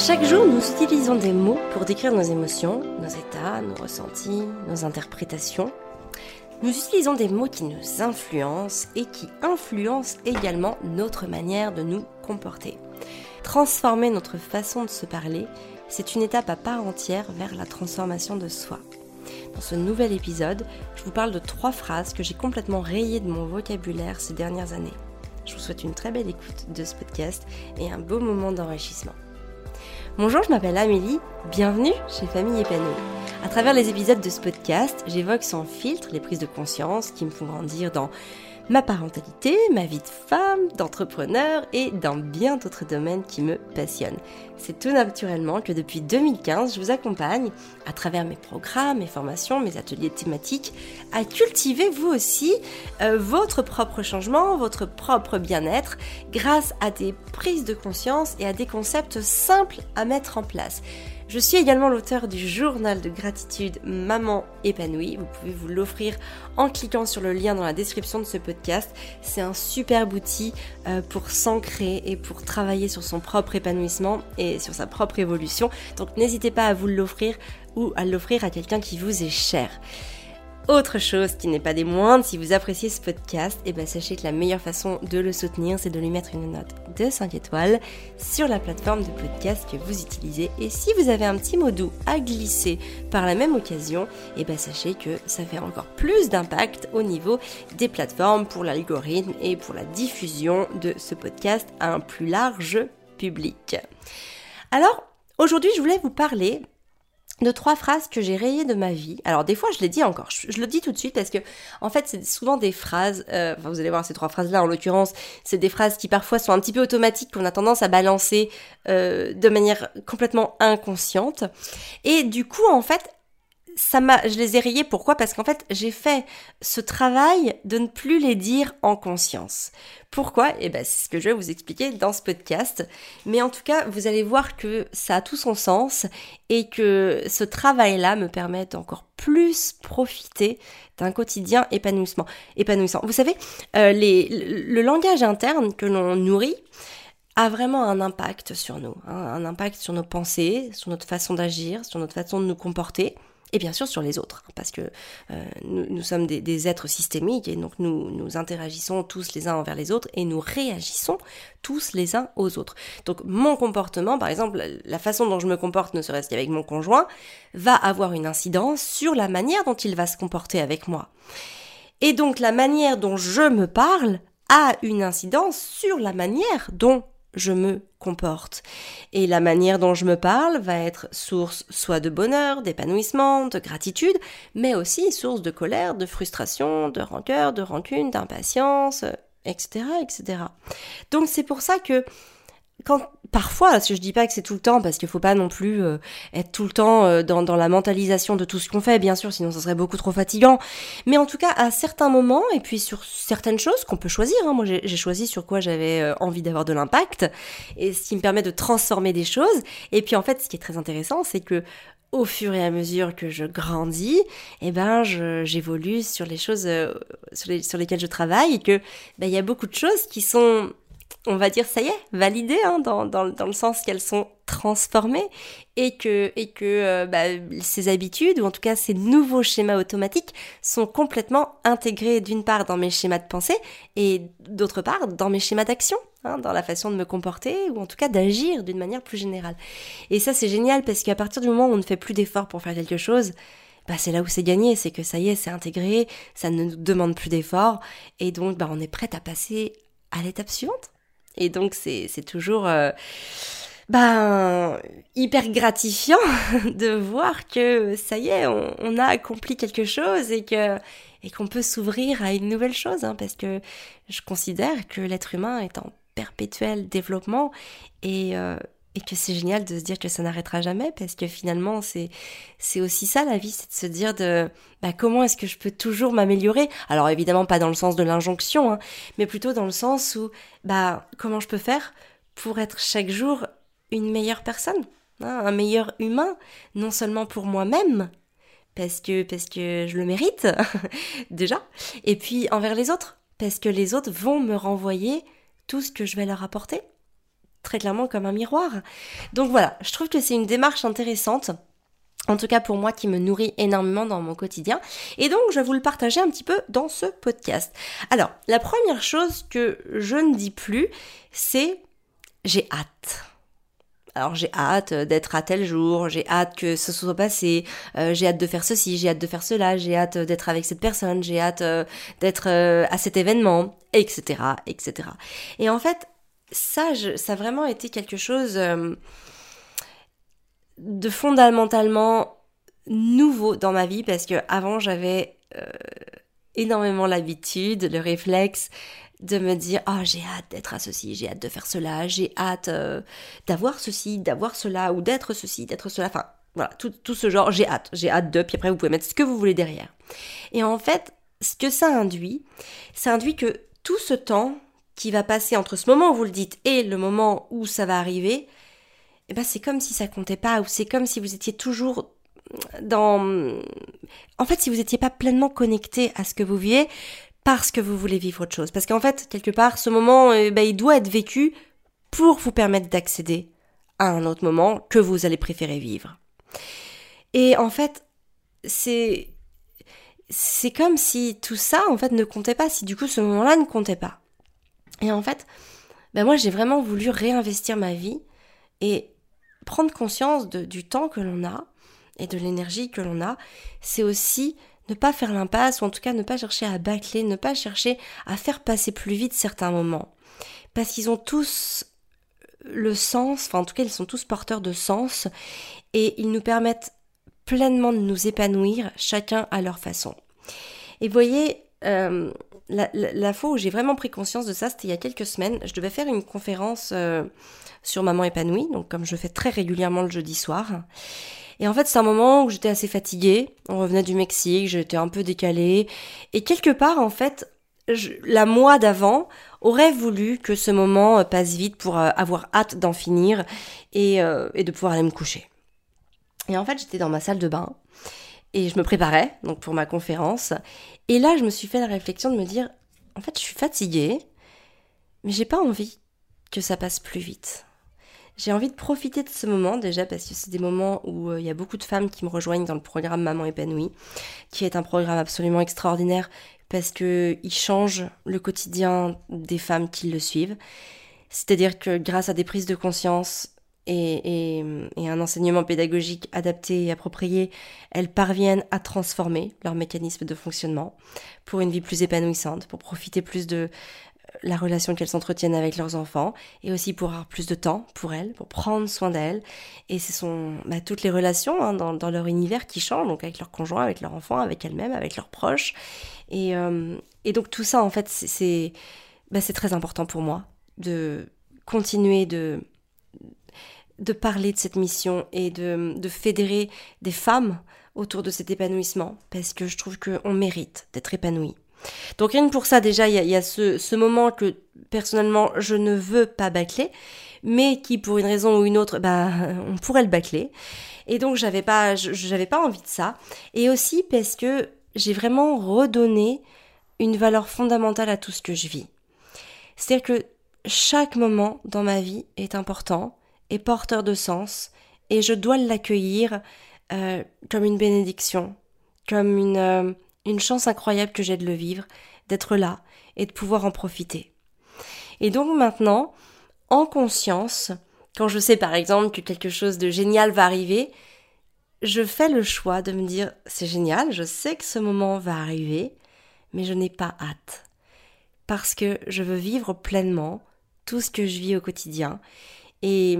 Chaque jour, nous utilisons des mots pour décrire nos émotions, nos états, nos ressentis, nos interprétations. Nous utilisons des mots qui nous influencent et qui influencent également notre manière de nous comporter. Transformer notre façon de se parler, c'est une étape à part entière vers la transformation de soi. Dans ce nouvel épisode, je vous parle de trois phrases que j'ai complètement rayées de mon vocabulaire ces dernières années. Je vous souhaite une très belle écoute de ce podcast et un beau moment d'enrichissement. Bonjour, je m'appelle Amélie, bienvenue chez Famille Épanouie. À travers les épisodes de ce podcast, j'évoque sans filtre les prises de conscience qui me font grandir dans ma parentalité, ma vie de femme, d'entrepreneur et dans bien d'autres domaines qui me passionnent. C'est tout naturellement que depuis 2015, je vous accompagne, à travers mes programmes, mes formations, mes ateliers thématiques, à cultiver vous aussi euh, votre propre changement, votre propre bien-être, grâce à des prises de conscience et à des concepts simples à mettre en place. Je suis également l'auteur du journal de gratitude Maman épanouie. Vous pouvez vous l'offrir en cliquant sur le lien dans la description de ce podcast. C'est un super outil euh, pour s'ancrer et pour travailler sur son propre épanouissement et sur sa propre évolution. Donc n'hésitez pas à vous l'offrir ou à l'offrir à quelqu'un qui vous est cher. Autre chose qui n'est pas des moindres, si vous appréciez ce podcast, et eh ben sachez que la meilleure façon de le soutenir, c'est de lui mettre une note de 5 étoiles sur la plateforme de podcast que vous utilisez. Et si vous avez un petit mot doux à glisser par la même occasion, et eh ben sachez que ça fait encore plus d'impact au niveau des plateformes pour l'algorithme et pour la diffusion de ce podcast à un plus large public. Alors, aujourd'hui, je voulais vous parler de trois phrases que j'ai rayées de ma vie. Alors des fois je les dis encore, je, le dis tout de suite parce que en fait c'est souvent des phrases, euh, enfin, vous allez voir ces trois phrases là en l'occurrence, c'est des phrases qui parfois sont un petit peu automatiques qu'on a tendance à balancer euh, de manière complètement inconsciente. Et du coup en fait ça m'a, je les ai rayées. Pourquoi? Parce qu'en fait, j'ai fait ce travail de ne plus les dire en conscience. Pourquoi? Eh ben, c'est ce que je vais vous expliquer dans ce podcast. Mais en tout cas, vous allez voir que ça a tout son sens et que ce travail-là me permet encore plus profiter d'un quotidien épanouissement, épanouissant. Vous savez, euh, le langage interne que l'on nourrit a vraiment un impact sur nous, hein, un impact sur nos pensées, sur notre façon d'agir, sur notre façon de nous comporter et bien sûr sur les autres, parce que euh, nous, sommes des, êtres systémiques et donc nous, nous interagissons tous les uns envers les autres et nous réagissons tous les uns aux autres. Donc mon comportement, par exemple, la façon dont je me comporte, ne serait-ce qu'avec mon conjoint, va avoir une incidence sur la manière dont il va se comporter avec moi. Et donc la manière dont je me parle a une incidence sur la manière dont je me comporte. Et la manière dont je me parle va être source soit de bonheur, d'épanouissement, de gratitude, mais aussi source de colère, de frustration, de rancœur, de rancune, d'impatience, etc., etc. Donc c'est pour ça que quand parfois, parce que je dis pas que c'est tout le temps, parce qu'il faut pas non plus euh, être tout le temps euh, dans, dans, la mentalisation de tout ce qu'on fait, bien sûr, sinon ça serait beaucoup trop fatigant. Mais en tout cas, à certains moments, et puis sur certaines choses qu'on peut choisir, hein, moi j'ai choisi sur quoi j'avais euh, envie d'avoir de l'impact, et ce qui me permet de transformer des choses. Et puis en fait, ce qui est très intéressant, c'est que au fur et à mesure que je grandis, eh ben, j'évolue sur les choses sur, les, sur lesquelles je travaille et que ben, il y a beaucoup de choses qui sont on va dire, ça y est, validées, hein, dans, le sens qu'elles sont transformées et que, et que euh, bah, ces habitudes, ou en tout cas ces nouveaux schémas automatiques, sont complètement intégrés d'une part dans mes schémas de pensée et d'autre part dans mes schémas d'action, hein, dans la façon de me comporter ou en tout cas d'agir d'une manière plus générale. Et ça c'est génial parce qu'à partir du moment où on ne fait plus d'efforts pour faire quelque chose, bah, c'est là où c'est gagné, c'est que ça y est, c'est intégré, ça ne nous demande plus d'efforts, et donc bah, on est prête à passer à l'étape suivante. Et donc c'est toujours euh, ben, hyper gratifiant de voir que ça y est, on, a accompli quelque chose et que et qu'on peut s'ouvrir à une nouvelle chose, hein, parce que je considère que l'être humain est en perpétuel développement et, euh, et que c'est génial de se dire que ça n'arrêtera jamais parce que finalement c'est c'est aussi ça la vie c'est de se dire de bah, comment est-ce que je peux toujours m'améliorer? Alors évidemment pas dans le sens de l'injonction hein, mais plutôt dans le sens où bah comment je peux faire pour être chaque jour une meilleure personne hein, un meilleur humain non seulement pour moi-même parce que parce que je le mérite déjà et puis envers les autres parce que les autres vont me renvoyer tout ce que je vais leur apporter très clairement comme un miroir. Donc voilà, je trouve que c'est une démarche intéressante en tout cas pour moi qui me nourrit énormément dans mon quotidien. Et donc je vais vous le partager un petit peu dans ce podcast. Alors, la première chose que je ne dis plus, c'est j'ai hâte. Alors j'ai hâte d'être à tel jour, j'ai hâte que ce soit passé, euh, j'ai hâte de faire ceci, j'ai hâte de faire cela, j'ai hâte d'être avec cette personne, j'ai hâte euh, d'être euh, à cet événement, etc., etc. Et en fait, ça, ça a vraiment été quelque chose de fondamentalement nouveau dans ma vie parce que avant j'avais euh, énormément l'habitude, le réflexe de me dire oh j'ai hâte d'être à ceci, j'ai hâte de faire cela, j'ai hâte euh, d'avoir ceci, d'avoir cela ou d'être ceci, d'être cela, enfin voilà tout, tout ce genre j'ai hâte, j'ai hâte de puis après vous pouvez mettre ce que vous voulez derrière. Et en fait ce que ça induit, ça induit que tout ce temps qui va passer entre ce moment où vous le dites et le moment où ça va arriver, eh ben c'est comme si ça comptait pas, ou c'est comme si vous étiez toujours dans... En fait, si vous n'étiez pas pleinement connecté à ce que vous vivez, parce que vous voulez vivre autre chose. Parce qu'en fait, quelque part, ce moment, eh ben, il doit être vécu pour vous permettre d'accéder à un autre moment que vous allez préférer vivre. Et en fait, c'est c'est comme si tout ça en fait ne comptait pas, si du coup ce moment-là ne comptait pas. Et en fait, ben moi j'ai vraiment voulu réinvestir ma vie et prendre conscience du temps que l'on a et de l'énergie que l'on a, c'est aussi ne pas faire l'impasse, ou en tout cas ne pas chercher à bâcler, ne pas chercher à faire passer plus vite certains moments. Parce qu'ils ont tous le sens, enfin en tout cas ils sont tous porteurs de sens, et ils nous permettent pleinement de nous épanouir, chacun à leur façon. Et vous voyez, euh, la, fois où j'ai vraiment pris conscience de ça, c'était il y a quelques semaines. Je devais faire une conférence euh, sur Maman épanouie, donc comme je fais très régulièrement le jeudi soir. Et en fait, c'est un moment où j'étais assez fatiguée. On revenait du Mexique, j'étais un peu décalée. Et quelque part, en fait, la moi d'avant aurait voulu que ce moment euh, passe vite pour euh, avoir hâte d'en finir et de pouvoir aller me coucher. Et en fait, j'étais dans ma salle de bain et je me préparais donc pour ma conférence. Et là, je me suis fait la réflexion de me dire, en fait, je suis fatiguée, mais j'ai pas envie que ça passe plus vite. J'ai envie de profiter de ce moment déjà parce que c'est des moments où euh, il y a beaucoup de femmes qui me rejoignent dans le programme Maman épanouie, qui est un programme absolument extraordinaire parce que il change le quotidien des femmes qui le suivent. C'est-à-dire que grâce à des prises de conscience et, un enseignement pédagogique adapté et approprié, elles parviennent à transformer leur mécanisme de fonctionnement pour une vie plus épanouissante, pour profiter plus de euh, la relation qu'elles s'entretiennent avec leurs enfants et aussi pour avoir plus de temps pour elles, pour prendre soin d'elles. Et ce sont bah, toutes les relations hein, dans, leur univers qui changent, donc avec leur conjoint, avec leurs enfants, avec elles-mêmes, avec leurs proches. Et, euh, donc tout ça, en fait, c'est bah, très important pour moi de continuer de de parler de cette mission et de, de fédérer des femmes autour de cet épanouissement, parce que je trouve qu'on mérite d'être épanoui. Donc rien que pour ça, déjà, il y a, ce, ce, moment que personnellement je ne veux pas bâcler, mais qui pour une raison ou une autre, bah, on pourrait le bâcler. Et donc j'avais pas, j'avais pas envie de ça. Et aussi parce que j'ai vraiment redonné une valeur fondamentale à tout ce que je vis. C'est-à-dire que chaque moment dans ma vie est important est porteur de sens et je dois l'accueillir euh, comme une bénédiction, comme une, euh, une chance incroyable que j'ai de le vivre, d'être là et de pouvoir en profiter. Et donc maintenant, en conscience, quand je sais par exemple que quelque chose de génial va arriver, je fais le choix de me dire c'est génial, je sais que ce moment va arriver, mais je n'ai pas hâte. Parce que je veux vivre pleinement tout ce que je vis au quotidien et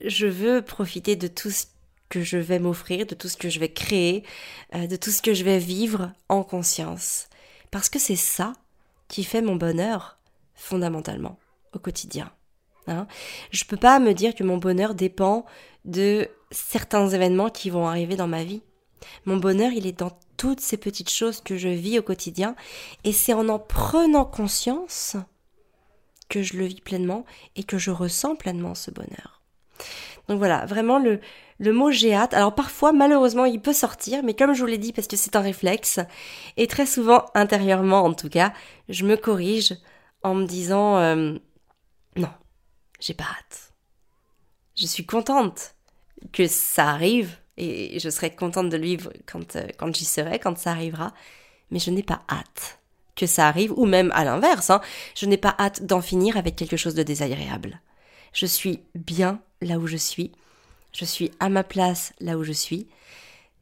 je veux profiter de tout ce que je vais m'offrir, de tout ce que je vais créer, euh, de tout ce que je vais vivre en conscience. Parce que c'est ça qui fait mon bonheur, fondamentalement, au quotidien. Hein je peux pas me dire que mon bonheur dépend de certains événements qui vont arriver dans ma vie. Mon bonheur, il est dans toutes ces petites choses que je vis au quotidien, et c'est en en prenant conscience que je le vis pleinement et que je ressens pleinement ce bonheur. Donc voilà, vraiment le, le mot j'ai hâte. Alors parfois, malheureusement, il peut sortir, mais comme je vous l'ai dit, parce que c'est un réflexe, et très souvent, intérieurement en tout cas, je me corrige en me disant euh, non, j'ai pas hâte. Je suis contente que ça arrive et je serai contente de le vivre quand, euh, quand j'y serai, quand ça arrivera, mais je n'ai pas hâte que ça arrive, ou même à l'inverse, hein, je n'ai pas hâte d'en finir avec quelque chose de désagréable. Je suis bien là où je suis, je suis à ma place là où je suis,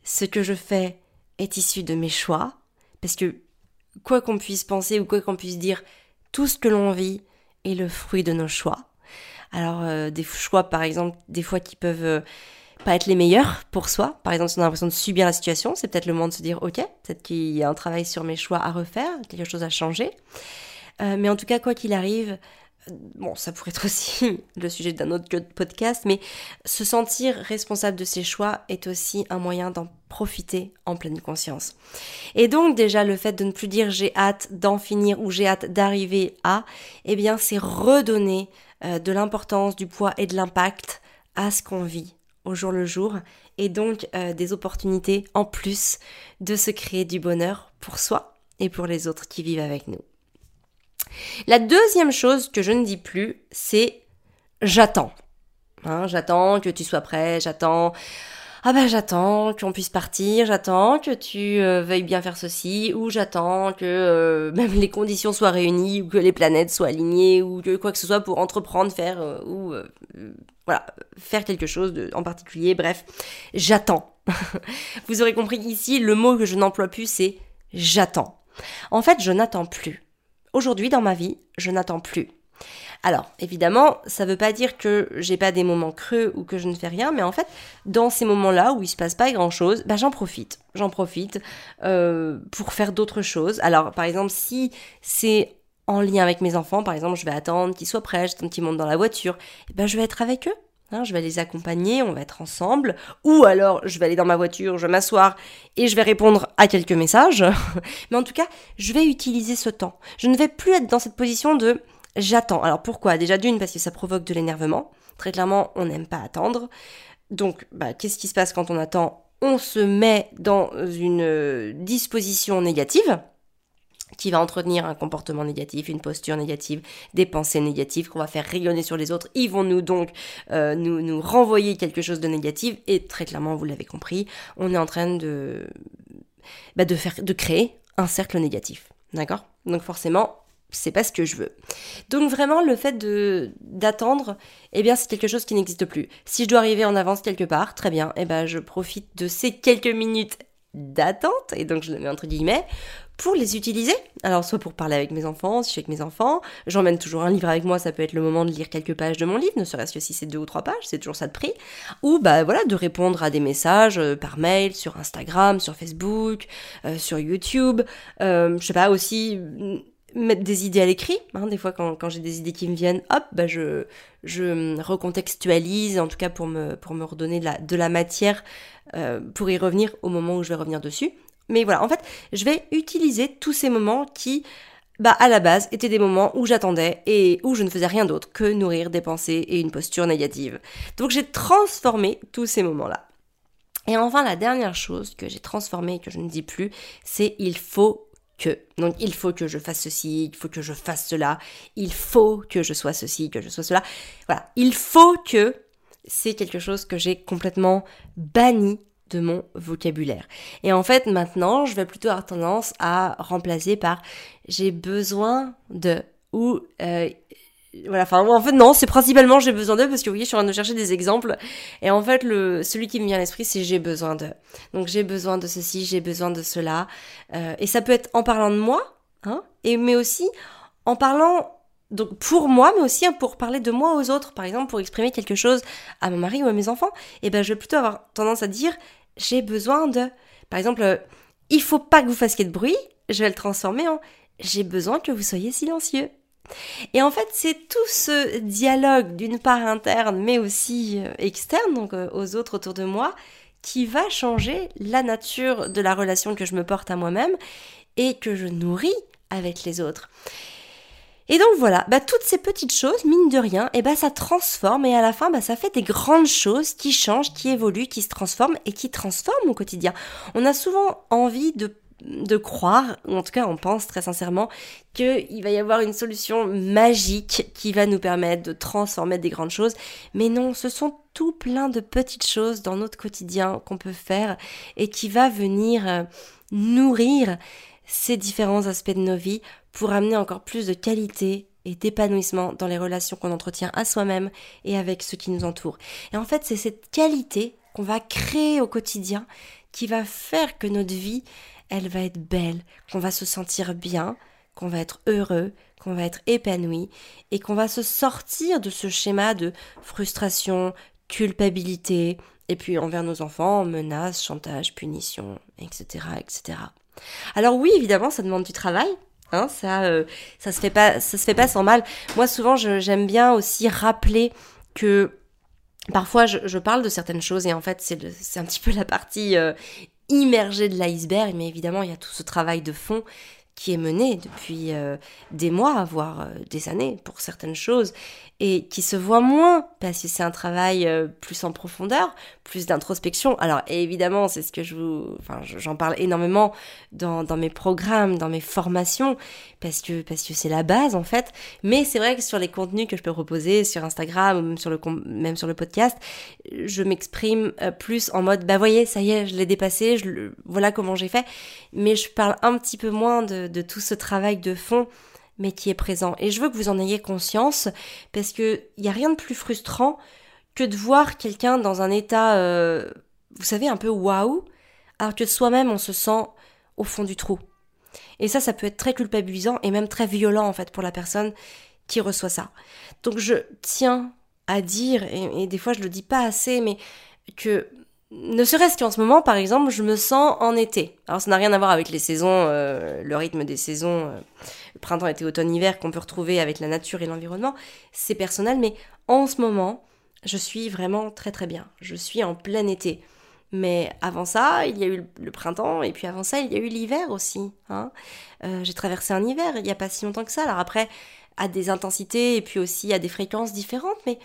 ce que je fais est issu de mes choix, parce que quoi qu'on puisse penser ou quoi qu'on puisse dire, tout ce que l'on vit est le fruit de nos choix. Alors euh, des choix par exemple, des fois qui peuvent euh, pas être les meilleurs pour soi. Par exemple, si on a l'impression de subir la situation, c'est peut-être le moment de se dire, ok, peut-être qu'il y a un travail sur mes choix à refaire, quelque chose à changer. Euh, mais en tout cas, quoi qu'il arrive, bon, ça pourrait être aussi le sujet d'un autre podcast, mais se sentir responsable de ses choix est aussi un moyen d'en profiter en pleine conscience. Et donc déjà le fait de ne plus dire j'ai hâte d'en finir ou j'ai hâte d'arriver à, eh bien c'est redonner euh, de l'importance, du poids et de l'impact à ce qu'on vit au jour le jour et donc euh, des opportunités en plus de se créer du bonheur pour soi et pour les autres qui vivent avec nous. La deuxième chose que je ne dis plus, c'est j'attends. Hein, j'attends que tu sois prêt, j'attends. Ah ben j'attends qu'on puisse partir, j'attends que tu euh, veuilles bien faire ceci, ou j'attends que euh, même les conditions soient réunies, ou que les planètes soient alignées, ou que quoi que ce soit pour entreprendre, faire, euh, ou voilà, faire quelque chose de, en particulier, bref, j'attends. Vous aurez compris ici, le mot que je n'emploie plus, c'est j'attends. En fait, je n'attends plus. Aujourd'hui, dans ma vie, je n'attends plus. Alors, évidemment, ça ne veut pas dire que j'ai pas des moments creux ou que je ne fais rien, mais en fait, dans ces moments-là où il se passe pas grand-chose, bah, j'en profite. J'en profite euh, pour faire d'autres choses. Alors, par exemple, si c'est en lien avec mes enfants, par exemple, je vais attendre qu'ils soient prêts, j'attends qu'ils montent dans la voiture, et ben je vais être avec eux. Hein, je vais les accompagner, on va être ensemble, ou alors je vais aller dans ma voiture, je vais m'asseoir et je vais répondre à quelques messages. Mais en tout cas, je vais utiliser ce temps. Je ne vais plus être dans cette position de j'attends. Alors pourquoi? Déjà d'une, parce que ça provoque de l'énervement. Très clairement, on n'aime pas attendre. Donc, bah, qu'est-ce qui se passe quand on attend? On se met dans une euh, disposition négative qui va entretenir un comportement négatif, une posture négative, des pensées négatives qu'on va faire rayonner sur les autres. Ils vont nous donc euh, nous, nous renvoyer quelque chose de négatif et très clairement, vous l'avez compris, on est en train de, bah, de, faire, de créer un cercle négatif. D'accord? Donc forcément, c'est pas ce que je veux. Donc vraiment le fait de d'attendre, eh bien c'est quelque chose qui n'existe plus. Si je dois arriver en avance quelque part, très bien, eh ben je profite de ces quelques minutes d'attente et donc je le mets entre guillemets pour les utiliser. Alors soit pour parler avec mes enfants, si je suis avec mes enfants, j'emmène toujours un livre avec moi, ça peut être le moment de lire quelques pages de mon livre, ne serait-ce que si c'est deux ou trois pages, c'est toujours ça de prix. Ou bah voilà, de répondre à des messages euh, par mail, sur Instagram, sur Facebook, euh, sur YouTube. Euh, je sais pas aussi mettre des idées à l'écrit. Hein, des fois, quand, quand j'ai des idées qui me viennent, hop, bah je, je recontextualise, en tout cas pour me, pour me redonner de la, de la matière pour y revenir au moment où je vais revenir dessus. Mais voilà, en fait, je vais utiliser tous ces moments qui, bah, à la base, étaient des moments où j'attendais et où je ne faisais rien d'autre que nourrir des pensées et une posture négative. Donc j'ai transformé tous ces moments-là. Et enfin, la dernière chose que j'ai transformée et que je ne dis plus, c'est il faut Donc il faut que je fasse ceci, il faut que je fasse cela, il faut que je sois ceci, que je sois cela. Voilà, il faut que c'est quelque chose que j'ai complètement banni de mon vocabulaire. Et en fait, maintenant, je vais plutôt avoir tendance à remplacer par j'ai besoin de ou euh, voilà, enfin en fait non, c'est principalement j'ai besoin de parce que vous voyez, je suis en train de chercher des exemples et en fait le celui qui me vient à l'esprit c'est j'ai besoin de. Donc j'ai besoin de ceci, j'ai besoin de cela euh, et ça peut être en parlant de moi, hein, et mais aussi en parlant donc pour moi, mais aussi pour parler de moi aux autres, par exemple pour exprimer quelque chose à mon mari ou à mes enfants, et eh ben je vais plutôt avoir tendance à dire j'ai besoin de. Par exemple, euh, il faut pas que vous fassiez de bruit, je vais le transformer en j'ai besoin que vous soyez silencieux. Et en fait, c'est tout ce dialogue d'une part interne, mais aussi euh, externe, donc euh, aux autres autour de moi, qui va changer la nature de la relation que je me porte à moi-même et que je nourris avec les autres. Et donc voilà, bah, toutes ces petites choses, mine de rien, et bah, ça transforme et à la fin, bah, ça fait des grandes choses qui changent, qui évoluent, qui se transforment et qui transforment mon quotidien. On a souvent envie de de croire, ou en tout cas on pense très sincèrement, qu'il va y avoir une solution magique qui va nous permettre de transformer des grandes choses. Mais non, ce sont tout plein de petites choses dans notre quotidien qu'on peut faire et qui va venir euh, nourrir ces différents aspects de nos vies pour amener encore plus de qualité et d'épanouissement dans les relations qu'on entretient à soi-même et avec ceux qui nous entourent. Et en fait, c'est cette qualité qu'on va créer au quotidien qui va faire que notre vie, elle va être belle, qu'on va se sentir bien, qu'on va être heureux, qu'on va être épanoui et qu'on va se sortir de ce schéma de frustration, culpabilité, et puis envers nos enfants, menaces, chantage, punition, etc., etc. Alors oui, évidemment, ça demande du travail. Hein, ça, euh, ça se fait pas, ça se fait pas sans mal. Moi, souvent, j'aime bien aussi rappeler que parfois, je, parle de certaines choses et en fait, c'est un petit peu la partie euh, immergée de l'iceberg, mais évidemment, il y a tout ce travail de fond qui est mené depuis euh, des mois, voire des années pour certaines choses et qui se voit moins parce que c'est un travail euh, plus en profondeur, plus d'introspection. Alors évidemment, c'est ce que je vous, enfin, j'en parle énormément dans, dans mes programmes, dans mes formations, parce que parce que c'est la base en fait. Mais c'est vrai que sur les contenus que je peux proposer sur Instagram ou même sur le même sur le podcast, je m'exprime euh, plus en mode bah voyez, ça y est, je l'ai dépassé, voilà comment j'ai fait. Mais je parle un petit peu moins de, de tout ce travail de fond mais qui est présent. Et je veux que vous en ayez conscience, parce qu'il n'y a rien de plus frustrant que de voir quelqu'un dans un état, euh, vous savez, un peu waouh, alors que soi-même on se sent au fond du trou. Et ça, ça peut être très culpabilisant et même très violent en fait pour la personne qui reçoit ça. Donc je tiens à dire, et, et des fois je le dis pas assez, mais que ne serait-ce qu'en ce moment, par exemple, je me sens en été. Alors ça n'a rien à voir avec les saisons, euh, le rythme des saisons, euh, printemps, été, automne, hiver qu'on peut retrouver avec la nature et l'environnement. C'est personnel, mais en ce moment, je suis vraiment très très bien. Je suis en plein été. Mais avant ça, il y a eu le printemps, et puis avant ça, il y a eu l'hiver aussi. Hein. Euh, j'ai traversé un hiver il n'y a pas si longtemps que ça. Alors après, à des intensités et puis aussi à des fréquences différentes, mais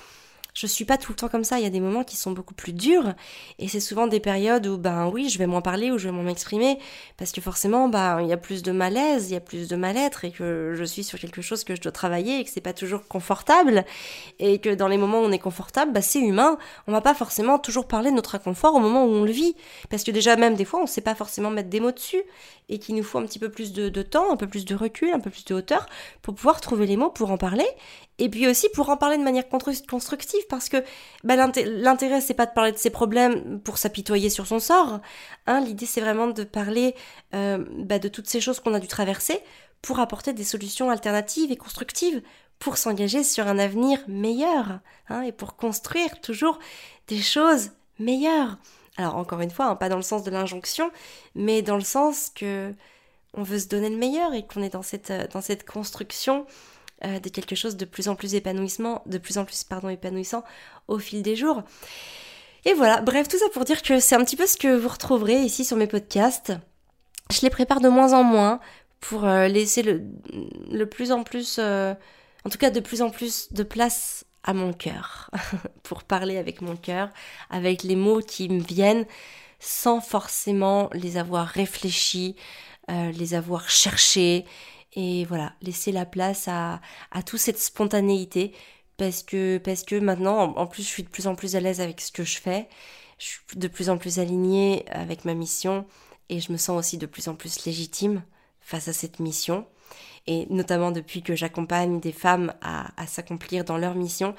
je suis pas tout le temps comme ça. Il y a des moments qui sont beaucoup plus durs. Et c'est souvent des périodes où, ben oui, je vais moins parler ou je vais moins m'exprimer. Parce que forcément, ben, il y a plus de malaise, il y a plus de mal-être et que je suis sur quelque chose que je dois travailler et que c'est pas toujours confortable. Et que dans les moments où on est confortable, ben, c'est humain. On va pas forcément toujours parler de notre inconfort au moment où on le vit. Parce que déjà, même des fois, on sait pas forcément mettre des mots dessus. Et qu'il nous faut un petit peu plus de, temps, un peu plus de recul, un peu plus de hauteur pour pouvoir trouver les mots pour en parler. Et puis aussi pour en parler de manière constructive parce que bah, l'intérêt c'est pas de parler de ses problèmes pour s'apitoyer sur son sort. Hein, L'idée c'est vraiment de parler euh, bah, de toutes ces choses qu'on a dû traverser pour apporter des solutions alternatives et constructives pour s'engager sur un avenir meilleur hein, et pour construire toujours des choses meilleures. Alors encore une fois, hein, pas dans le sens de l'injonction, mais dans le sens que on veut se donner le meilleur et qu'on est dans cette, cette construction euh, de quelque chose de plus en plus épanouissement, de plus en plus pardon épanouissant au fil des jours. Et voilà, bref, tout ça pour dire que c'est un petit peu ce que vous retrouverez ici sur mes podcasts. Je les prépare de moins en moins pour euh, laisser le, plus en plus, euh, en tout cas de plus en plus de place à mon cœur, pour parler avec mon cœur, avec les mots qui me viennent, sans forcément les avoir réfléchis, les avoir cherchés et voilà, laisser la place à, à toute cette spontanéité parce que, parce que maintenant, en, plus, je suis de plus en plus à l'aise avec ce que je fais, je suis de plus en plus alignée avec ma mission et je me sens aussi de plus en plus légitime face à cette mission. Et notamment depuis que j'accompagne des femmes à, s'accomplir dans leur mission,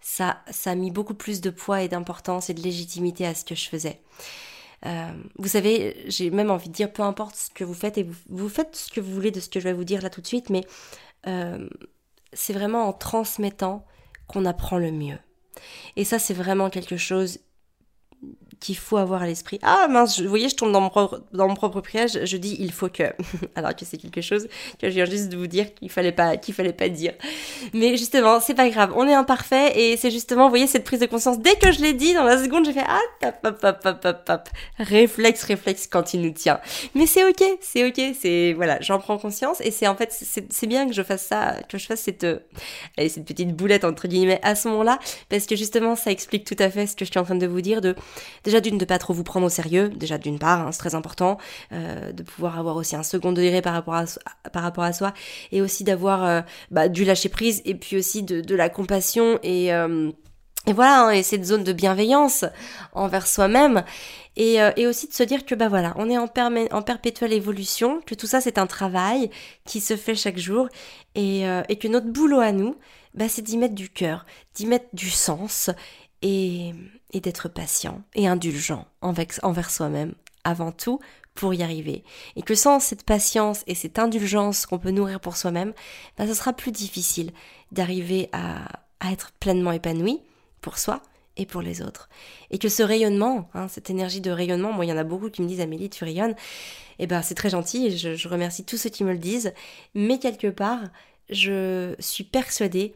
ça, ça a mis beaucoup plus de poids et d'importance et de légitimité à ce que je faisais. Euh, vous savez, j'ai même envie de dire, peu importe ce que vous faites, et vous, vous, faites ce que vous voulez de ce que je vais vous dire là tout de suite, mais euh, c'est vraiment en transmettant qu'on apprend le mieux. Et ça, c'est vraiment quelque chose qu'il faut avoir à l'esprit. Ah mince, vous voyez, je tombe dans mon propre, dans mon propre piège, je dis il faut que, alors que c'est quelque chose que je viens juste de vous dire qu'il fallait pas, qu'il fallait pas dire. Mais justement, c'est pas grave, on est imparfait et c'est justement, vous voyez, cette prise de conscience, dès que je l'ai dit, dans la seconde, j'ai fait ah, hop, hop, hop, hop, hop, hop, réflexe, réflexe quand il nous tient. Mais c'est ok, c'est ok, c'est, voilà, j'en prends conscience et c'est en fait, c'est bien que je fasse ça, que je fasse cette, euh, cette petite boulette entre guillemets à ce moment-là, parce que justement, ça explique tout à fait ce que je suis en train de vous dire de, déjà d'une de pas trop vous prendre au sérieux, déjà d'une part, hein, c'est très important, euh, de pouvoir avoir aussi un second degré par rapport à, par rapport à soi, et aussi d'avoir euh, bah, du lâcher prise, et puis aussi de, de la compassion et et voilà, hein, et cette zone de bienveillance envers soi-même. Et, euh, et, aussi de se dire que bah voilà, on est en, en perpétuelle évolution, que tout ça c'est un travail qui se fait chaque jour et, euh, et que notre boulot à nous, bah, c'est d'y mettre du cœur, d'y mettre du sens et, d'être patient et indulgent envers, soi-même avant tout pour y arriver. Et que sans cette patience et cette indulgence qu'on peut nourrir pour soi-même, ça sera plus difficile d'arriver à, être pleinement épanoui pour soi et pour les autres. Et que ce rayonnement, hein, cette énergie de rayonnement, moi il y en a beaucoup qui me disent Amélie, tu rayonnes, et eh ben c'est très gentil, je remercie tous ceux qui me le disent, mais quelque part, je suis persuadée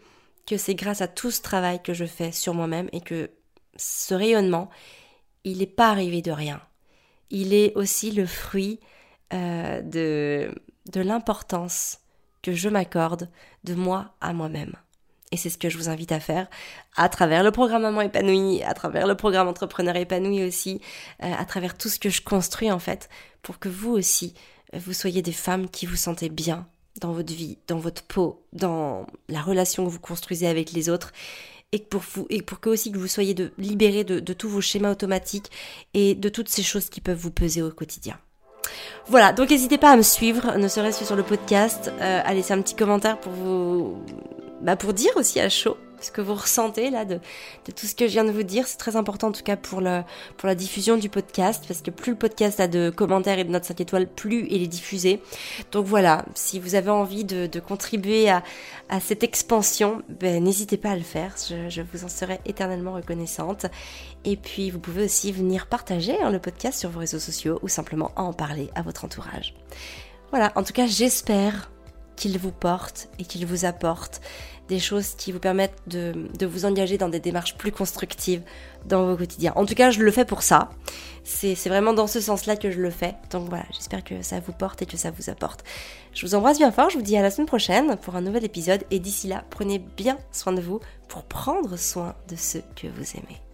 que c'est grâce à tout ce travail que je fais sur moi-même et que ce rayonnement, il n'est pas arrivé de rien. Il est aussi le fruit euh, de, l'importance que je m'accorde de moi à moi-même. Et c'est ce que je vous invite à faire à travers le programme Maman épanouie, à travers le programme Entrepreneur épanoui aussi, euh, à travers tout ce que je construis en fait, pour que vous aussi, vous soyez des femmes qui vous sentez bien dans votre vie, dans votre peau, dans la relation que vous construisez avec les autres, et pour vous, et pour que aussi que vous soyez de, libérés de, tous vos schémas automatiques et de toutes ces choses qui peuvent vous peser au quotidien. Voilà, donc n'hésitez pas à me suivre, ne serait-ce que sur le podcast, euh, à laisser un petit commentaire pour vous bah pour dire aussi à chaud ce que vous ressentez là de, tout ce que je viens de vous dire. C'est très important en tout cas pour, le, pour la diffusion du podcast parce que plus le podcast a de commentaires et de notes 5 étoiles, plus il est diffusé. Donc voilà, si vous avez envie de, contribuer à, à, cette expansion, ben, n'hésitez pas à le faire. Je, je, vous en serai éternellement reconnaissante. Et puis vous pouvez aussi venir partager hein, le podcast sur vos réseaux sociaux ou simplement en parler à votre entourage. Voilà, en tout cas j'espère qu'il vous porte et qu'il vous apporte des choses qui vous permettent de, de, vous engager dans des démarches plus constructives dans vos quotidiens. En tout cas, je le fais pour ça. C'est vraiment dans ce sens-là que je le fais. Donc voilà, j'espère que ça vous porte et que ça vous apporte. Je vous embrasse bien fort, je vous dis à la semaine prochaine pour un nouvel épisode et d'ici là, prenez bien soin de vous pour prendre soin de ceux que vous aimez.